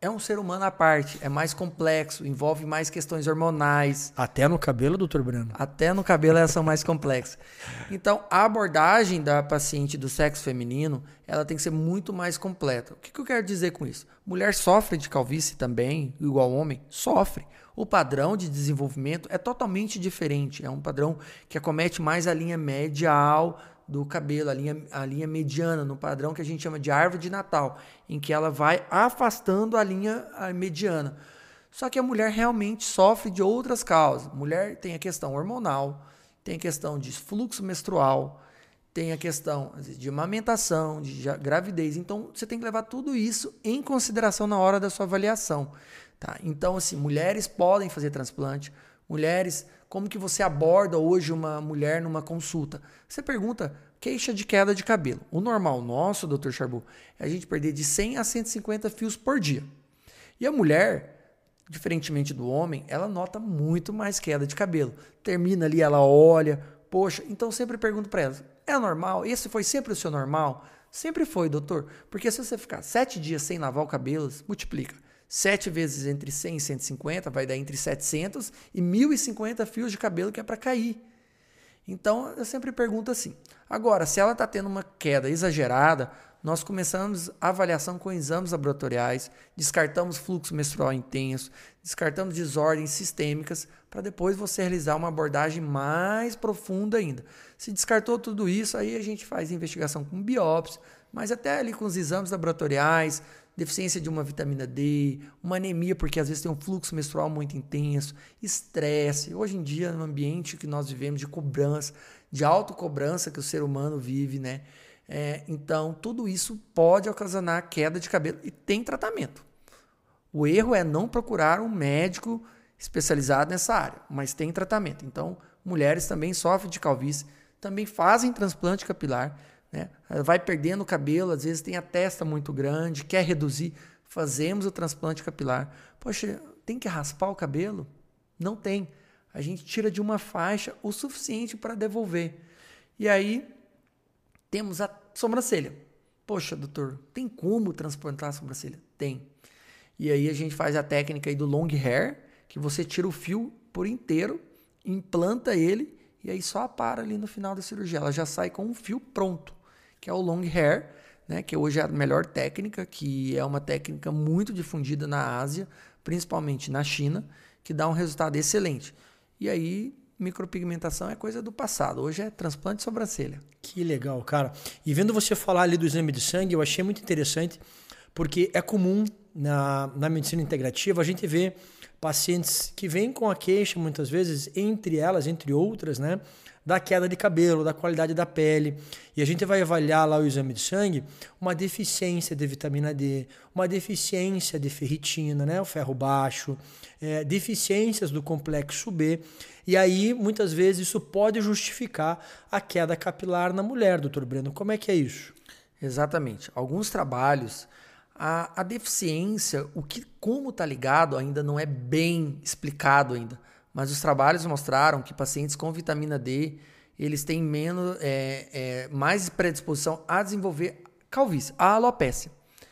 é um ser humano à parte, é mais complexo, envolve mais questões hormonais. Até no cabelo, doutor Breno? Até no cabelo elas são mais complexas. Então, a abordagem da paciente do sexo feminino, ela tem que ser muito mais completa. O que, que eu quero dizer com isso? Mulher sofre de calvície também, igual homem? Sofre. O padrão de desenvolvimento é totalmente diferente. É um padrão que acomete mais a linha medial do cabelo, a linha, a linha mediana, no padrão que a gente chama de árvore de Natal, em que ela vai afastando a linha mediana. Só que a mulher realmente sofre de outras causas. Mulher tem a questão hormonal, tem a questão de fluxo menstrual, tem a questão de amamentação, de gravidez. Então, você tem que levar tudo isso em consideração na hora da sua avaliação. Tá? Então, assim, mulheres podem fazer transplante, mulheres como que você aborda hoje uma mulher numa consulta? Você pergunta queixa de queda de cabelo. O normal nosso, doutor Charbu, é a gente perder de 100 a 150 fios por dia. E a mulher, diferentemente do homem, ela nota muito mais queda de cabelo. Termina ali, ela olha, poxa, então sempre pergunto para ela, é normal? Esse foi sempre o seu normal? Sempre foi, doutor. Porque se você ficar sete dias sem lavar o cabelo, multiplica. 7 vezes entre 100 e 150 vai dar entre 700 e 1050 fios de cabelo que é para cair. Então, eu sempre pergunto assim. Agora, se ela está tendo uma queda exagerada, nós começamos a avaliação com exames laboratoriais, descartamos fluxo menstrual intenso, descartamos desordens sistêmicas, para depois você realizar uma abordagem mais profunda ainda. Se descartou tudo isso, aí a gente faz investigação com biópsia, mas até ali com os exames laboratoriais, deficiência de uma vitamina D, uma anemia, porque às vezes tem um fluxo menstrual muito intenso, estresse. Hoje em dia, no ambiente que nós vivemos de cobrança, de autocobrança que o ser humano vive, né? É, então, tudo isso pode ocasionar queda de cabelo e tem tratamento. O erro é não procurar um médico especializado nessa área, mas tem tratamento. Então, mulheres também sofrem de calvície, também fazem transplante capilar, né? vai perdendo o cabelo, às vezes tem a testa muito grande, quer reduzir, fazemos o transplante capilar. Poxa, tem que raspar o cabelo? Não tem. A gente tira de uma faixa o suficiente para devolver. E aí temos a sobrancelha. Poxa, doutor, tem como transplantar a sobrancelha? Tem. E aí a gente faz a técnica aí do long hair, que você tira o fio por inteiro, implanta ele e aí só para ali no final da cirurgia. Ela já sai com um fio pronto, que é o long hair, né, que hoje é a melhor técnica, que é uma técnica muito difundida na Ásia, principalmente na China, que dá um resultado excelente. E aí micropigmentação é coisa do passado. Hoje é transplante de sobrancelha. Que legal, cara. E vendo você falar ali do exame de sangue, eu achei muito interessante, porque é comum na, na medicina integrativa a gente ver pacientes que vêm com a queixa, muitas vezes, entre elas, entre outras, né? Da queda de cabelo, da qualidade da pele. E a gente vai avaliar lá o exame de sangue uma deficiência de vitamina D, uma deficiência de ferritina, né? O ferro baixo, é, deficiências do complexo B. E aí, muitas vezes, isso pode justificar a queda capilar na mulher, doutor Breno. Como é que é isso? Exatamente. Alguns trabalhos, a, a deficiência, o que como está ligado ainda não é bem explicado ainda. Mas os trabalhos mostraram que pacientes com vitamina D eles têm menos, é, é, mais predisposição a desenvolver calvície, a alopécia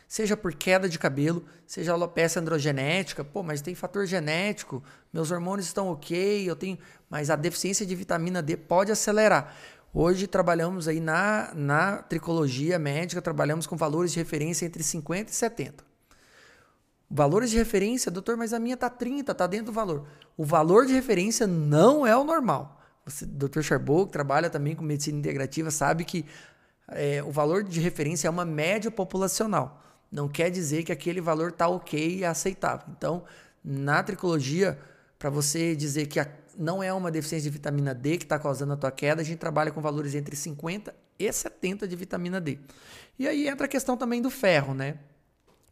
seja por queda de cabelo, seja alopecia androgenética, pô, mas tem fator genético, meus hormônios estão ok, eu tenho, mas a deficiência de vitamina D pode acelerar. Hoje trabalhamos aí na, na tricologia médica, trabalhamos com valores de referência entre 50 e 70. Valores de referência, doutor, mas a minha tá 30, tá dentro do valor. O valor de referência não é o normal. Você, doutor Charbot, que trabalha também com medicina integrativa, sabe que é, o valor de referência é uma média populacional não quer dizer que aquele valor está ok e aceitável. Então, na tricologia, para você dizer que a, não é uma deficiência de vitamina D que está causando a tua queda, a gente trabalha com valores entre 50 e 70 de vitamina D. E aí entra a questão também do ferro, né?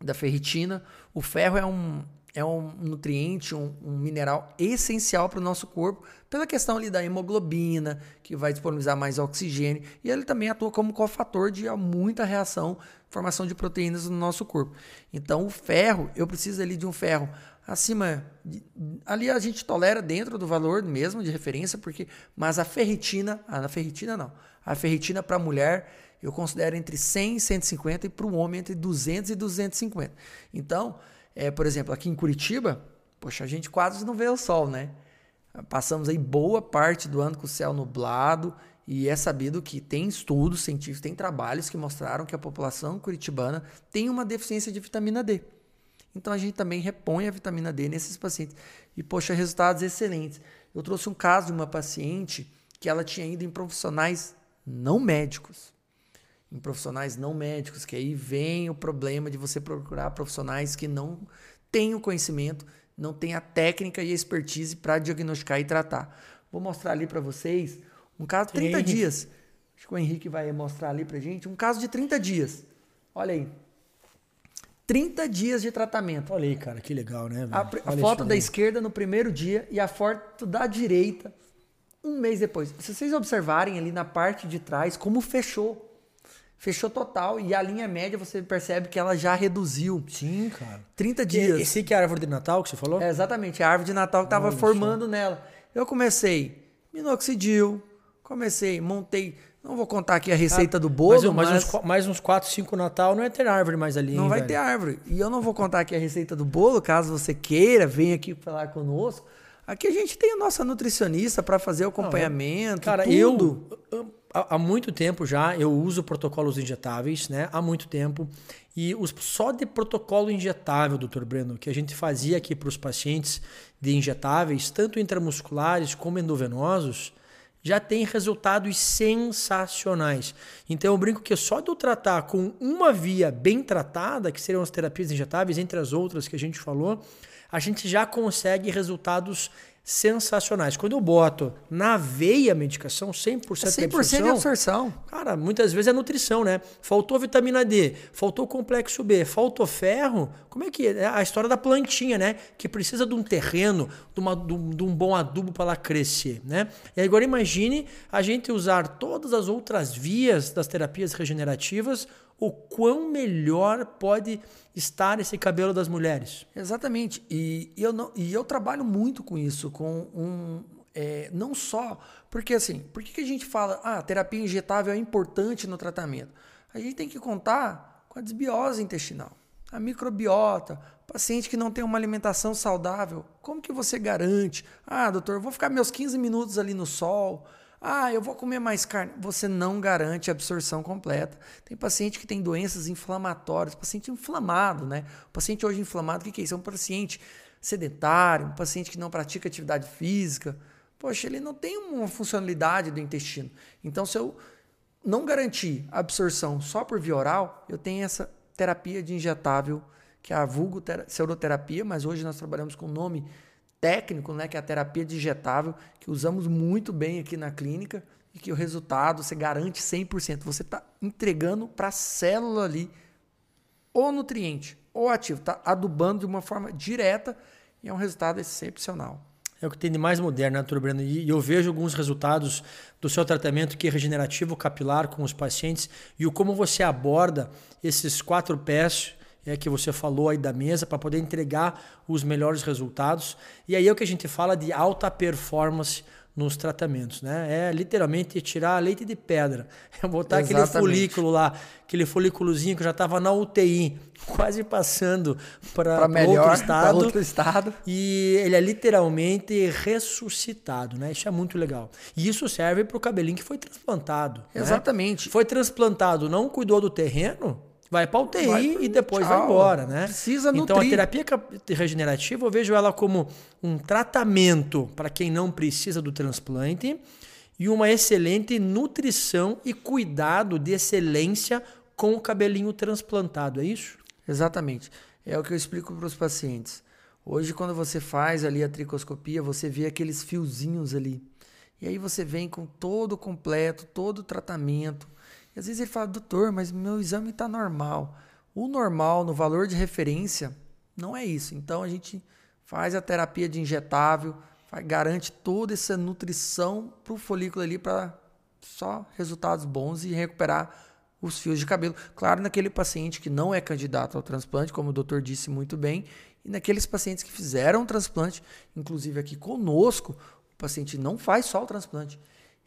Da ferritina. O ferro é um, é um nutriente, um, um mineral essencial para o nosso corpo, pela questão ali da hemoglobina, que vai disponibilizar mais oxigênio, e ele também atua como cofator de muita reação, formação de proteínas no nosso corpo. Então, o ferro, eu preciso ali de um ferro acima, ali a gente tolera dentro do valor mesmo de referência, porque, mas a ferritina, a ferritina não, a ferritina para mulher eu considero entre 100 e 150 e para o homem entre 200 e 250. Então, é, por exemplo, aqui em Curitiba, poxa, a gente quase não vê o sol, né? Passamos aí boa parte do ano com o céu nublado e é sabido que tem estudos científicos, tem trabalhos que mostraram que a população curitibana tem uma deficiência de vitamina D. Então a gente também repõe a vitamina D nesses pacientes. E, poxa, resultados excelentes. Eu trouxe um caso de uma paciente que ela tinha ido em profissionais não médicos em profissionais não médicos, que aí vem o problema de você procurar profissionais que não têm o conhecimento, não têm a técnica e a expertise para diagnosticar e tratar. Vou mostrar ali para vocês um caso de 30 dias. Acho que o Henrique vai mostrar ali para gente um caso de 30 dias. Olha aí. 30 dias de tratamento. Olha aí, cara, que legal, né? A, a foto da esquerda no primeiro dia e a foto da direita um mês depois. Se vocês observarem ali na parte de trás como fechou fechou total. E a linha média você percebe que ela já reduziu. Sim, cara. 30 dias. Esse que é a árvore de Natal que você falou? É, exatamente, a árvore de Natal que estava formando nela. Eu comecei minoxidil, comecei, montei. Não vou contar aqui a receita ah, do bolo, mas, mas, mas... Uns, mais uns 4, 5 Natal não vai ter árvore mais ali. Não hein, vai velho? ter árvore. E eu não vou contar aqui a receita do bolo, caso você queira, venha aqui falar conosco. Aqui a gente tem a nossa nutricionista para fazer o acompanhamento. Cara, tudo. eu há muito tempo já eu uso protocolos injetáveis, né? Há muito tempo. E os, só de protocolo injetável, doutor Breno, que a gente fazia aqui para os pacientes de injetáveis, tanto intramusculares como endovenosos, já tem resultados sensacionais. Então eu brinco que só de eu tratar com uma via bem tratada, que seriam as terapias injetáveis, entre as outras que a gente falou, a gente já consegue resultados sensacionais. Quando eu boto na veia a medicação, 100%, é 100 de absorção. de absorção. Cara, muitas vezes é nutrição, né? Faltou vitamina D, faltou complexo B, faltou ferro. Como é que é? A história da plantinha, né? Que precisa de um terreno, de, uma, de um bom adubo para ela crescer, né? E agora imagine a gente usar todas as outras vias das terapias regenerativas o quão melhor pode estar esse cabelo das mulheres. Exatamente. E, e eu, não, e eu trabalho muito com isso, com um. É, não só. Porque assim, por que, que a gente fala, ah, terapia injetável é importante no tratamento? A gente tem que contar com a desbiose intestinal, a microbiota, paciente que não tem uma alimentação saudável. Como que você garante? Ah, doutor, vou ficar meus 15 minutos ali no sol. Ah, eu vou comer mais carne. Você não garante a absorção completa. Tem paciente que tem doenças inflamatórias, paciente inflamado, né? O paciente hoje inflamado, o que é isso? É um paciente sedentário, um paciente que não pratica atividade física. Poxa, ele não tem uma funcionalidade do intestino. Então, se eu não garantir absorção só por via oral, eu tenho essa terapia de injetável, que é a vulgo seuroterapia, mas hoje nós trabalhamos com o nome técnico, né, que é a terapia digetável, que usamos muito bem aqui na clínica e que o resultado você garante 100%. Você está entregando para a célula ali o nutriente, o ativo, está adubando de uma forma direta e é um resultado excepcional. É o que tem de mais moderno, né, doutor Breno? E eu vejo alguns resultados do seu tratamento que é regenerativo capilar com os pacientes e o como você aborda esses quatro pés é, que você falou aí da mesa para poder entregar os melhores resultados. E aí é o que a gente fala de alta performance nos tratamentos, né? É literalmente tirar leite de pedra. É botar Exatamente. aquele folículo lá, aquele folículozinho que já estava na UTI, quase passando para outro estado. outro estado. E ele é literalmente ressuscitado, né? Isso é muito legal. E isso serve para o cabelinho que foi transplantado. Né? Exatamente. Né? Foi transplantado, não cuidou do terreno, vai para UTI vai e depois tchau. vai embora, né? Precisa nutrir. Então a terapia regenerativa eu vejo ela como um tratamento para quem não precisa do transplante e uma excelente nutrição e cuidado de excelência com o cabelinho transplantado, é isso? Exatamente. É o que eu explico para os pacientes. Hoje, quando você faz ali a tricoscopia, você vê aqueles fiozinhos ali. E aí você vem com todo o completo, todo o tratamento, e às vezes ele fala, doutor, mas meu exame está normal. O normal no valor de referência não é isso. Então a gente faz a terapia de injetável, garante toda essa nutrição para o folículo ali para só resultados bons e recuperar os fios de cabelo. Claro, naquele paciente que não é candidato ao transplante, como o doutor disse muito bem, e naqueles pacientes que fizeram o transplante, inclusive aqui conosco, o paciente não faz só o transplante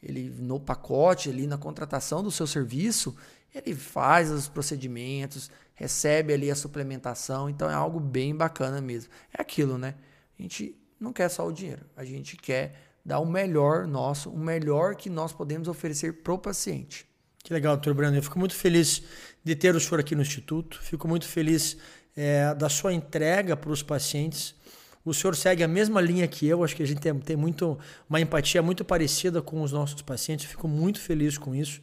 ele no pacote, ali na contratação do seu serviço, ele faz os procedimentos, recebe ali a suplementação, então é algo bem bacana mesmo. É aquilo, né? A gente não quer só o dinheiro, a gente quer dar o melhor nosso, o melhor que nós podemos oferecer para o paciente. Que legal, doutor Brando. Eu fico muito feliz de ter o senhor aqui no Instituto, fico muito feliz é, da sua entrega para os pacientes. O senhor segue a mesma linha que eu, acho que a gente tem, tem muito, uma empatia muito parecida com os nossos pacientes, fico muito feliz com isso.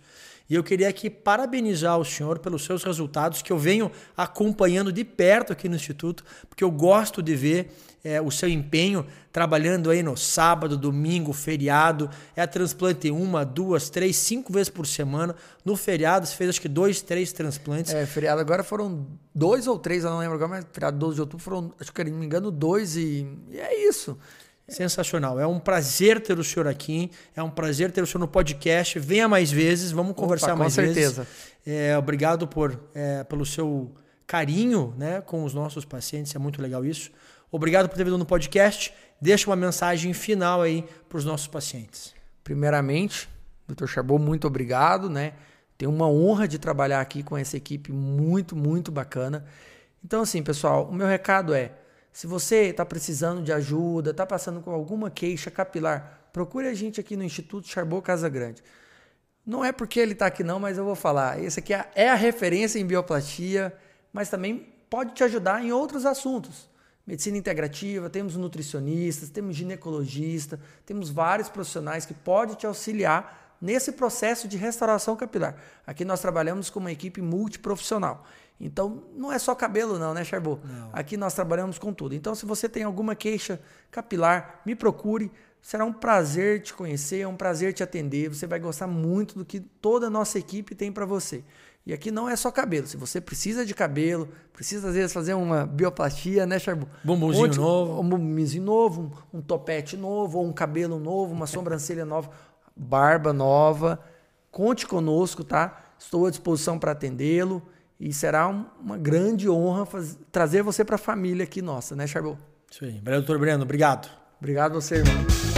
E eu queria aqui parabenizar o senhor pelos seus resultados, que eu venho acompanhando de perto aqui no Instituto, porque eu gosto de ver é, o seu empenho trabalhando aí no sábado, domingo, feriado. É a transplante uma, duas, três, cinco vezes por semana. No feriado, você fez acho que dois, três transplantes. É, feriado agora foram dois ou três, eu não lembro agora, mas feriado 12 de outubro foram, acho que não me engano, dois e, e é isso. Sensacional. É um prazer ter o senhor aqui. É um prazer ter o senhor no podcast. Venha mais vezes. Vamos conversar Opa, mais vezes. Com certeza. É, obrigado por, é, pelo seu carinho né, com os nossos pacientes. É muito legal isso. Obrigado por ter vindo no podcast. Deixa uma mensagem final aí para os nossos pacientes. Primeiramente, Dr. Charbot, muito obrigado. Né? Tenho uma honra de trabalhar aqui com essa equipe muito, muito bacana. Então, assim, pessoal, o meu recado é Se você está precisando de ajuda, está passando com alguma queixa capilar, procure a gente aqui no Instituto Charbot Casa Grande. Não é porque ele está aqui não, mas eu vou falar. Esse aqui é, é a referência em bioplastia, mas também pode te ajudar em outros assuntos. Medicina integrativa, temos nutricionistas, temos ginecologista, temos vários profissionais que podem te auxiliar nesse processo de restauração capilar. Aqui nós trabalhamos com uma equipe multiprofissional. Então, não é só cabelo não, né, Charbot? Aqui nós trabalhamos com tudo. Então, se você tem alguma queixa capilar, me procure. Será um prazer te conhecer, é um prazer te atender. Você vai gostar muito do que toda a nossa equipe tem para você. E aqui não é só cabelo. Se você precisa de cabelo, precisa às vezes fazer uma bioplastia, né, Charbu? Bumbumzinho Onde, novo. Um bumbumzinho novo, um, um topete novo, ou um cabelo novo, uma sobrancelha nova, barba nova. Conte conosco, tá? Estou à disposição para atendê-lo. E será um, uma grande honra trazer você para a família aqui nossa, né, Charbu? Isso aí. Valeu, doutor Breno. Obrigado. Obrigado a você, irmão.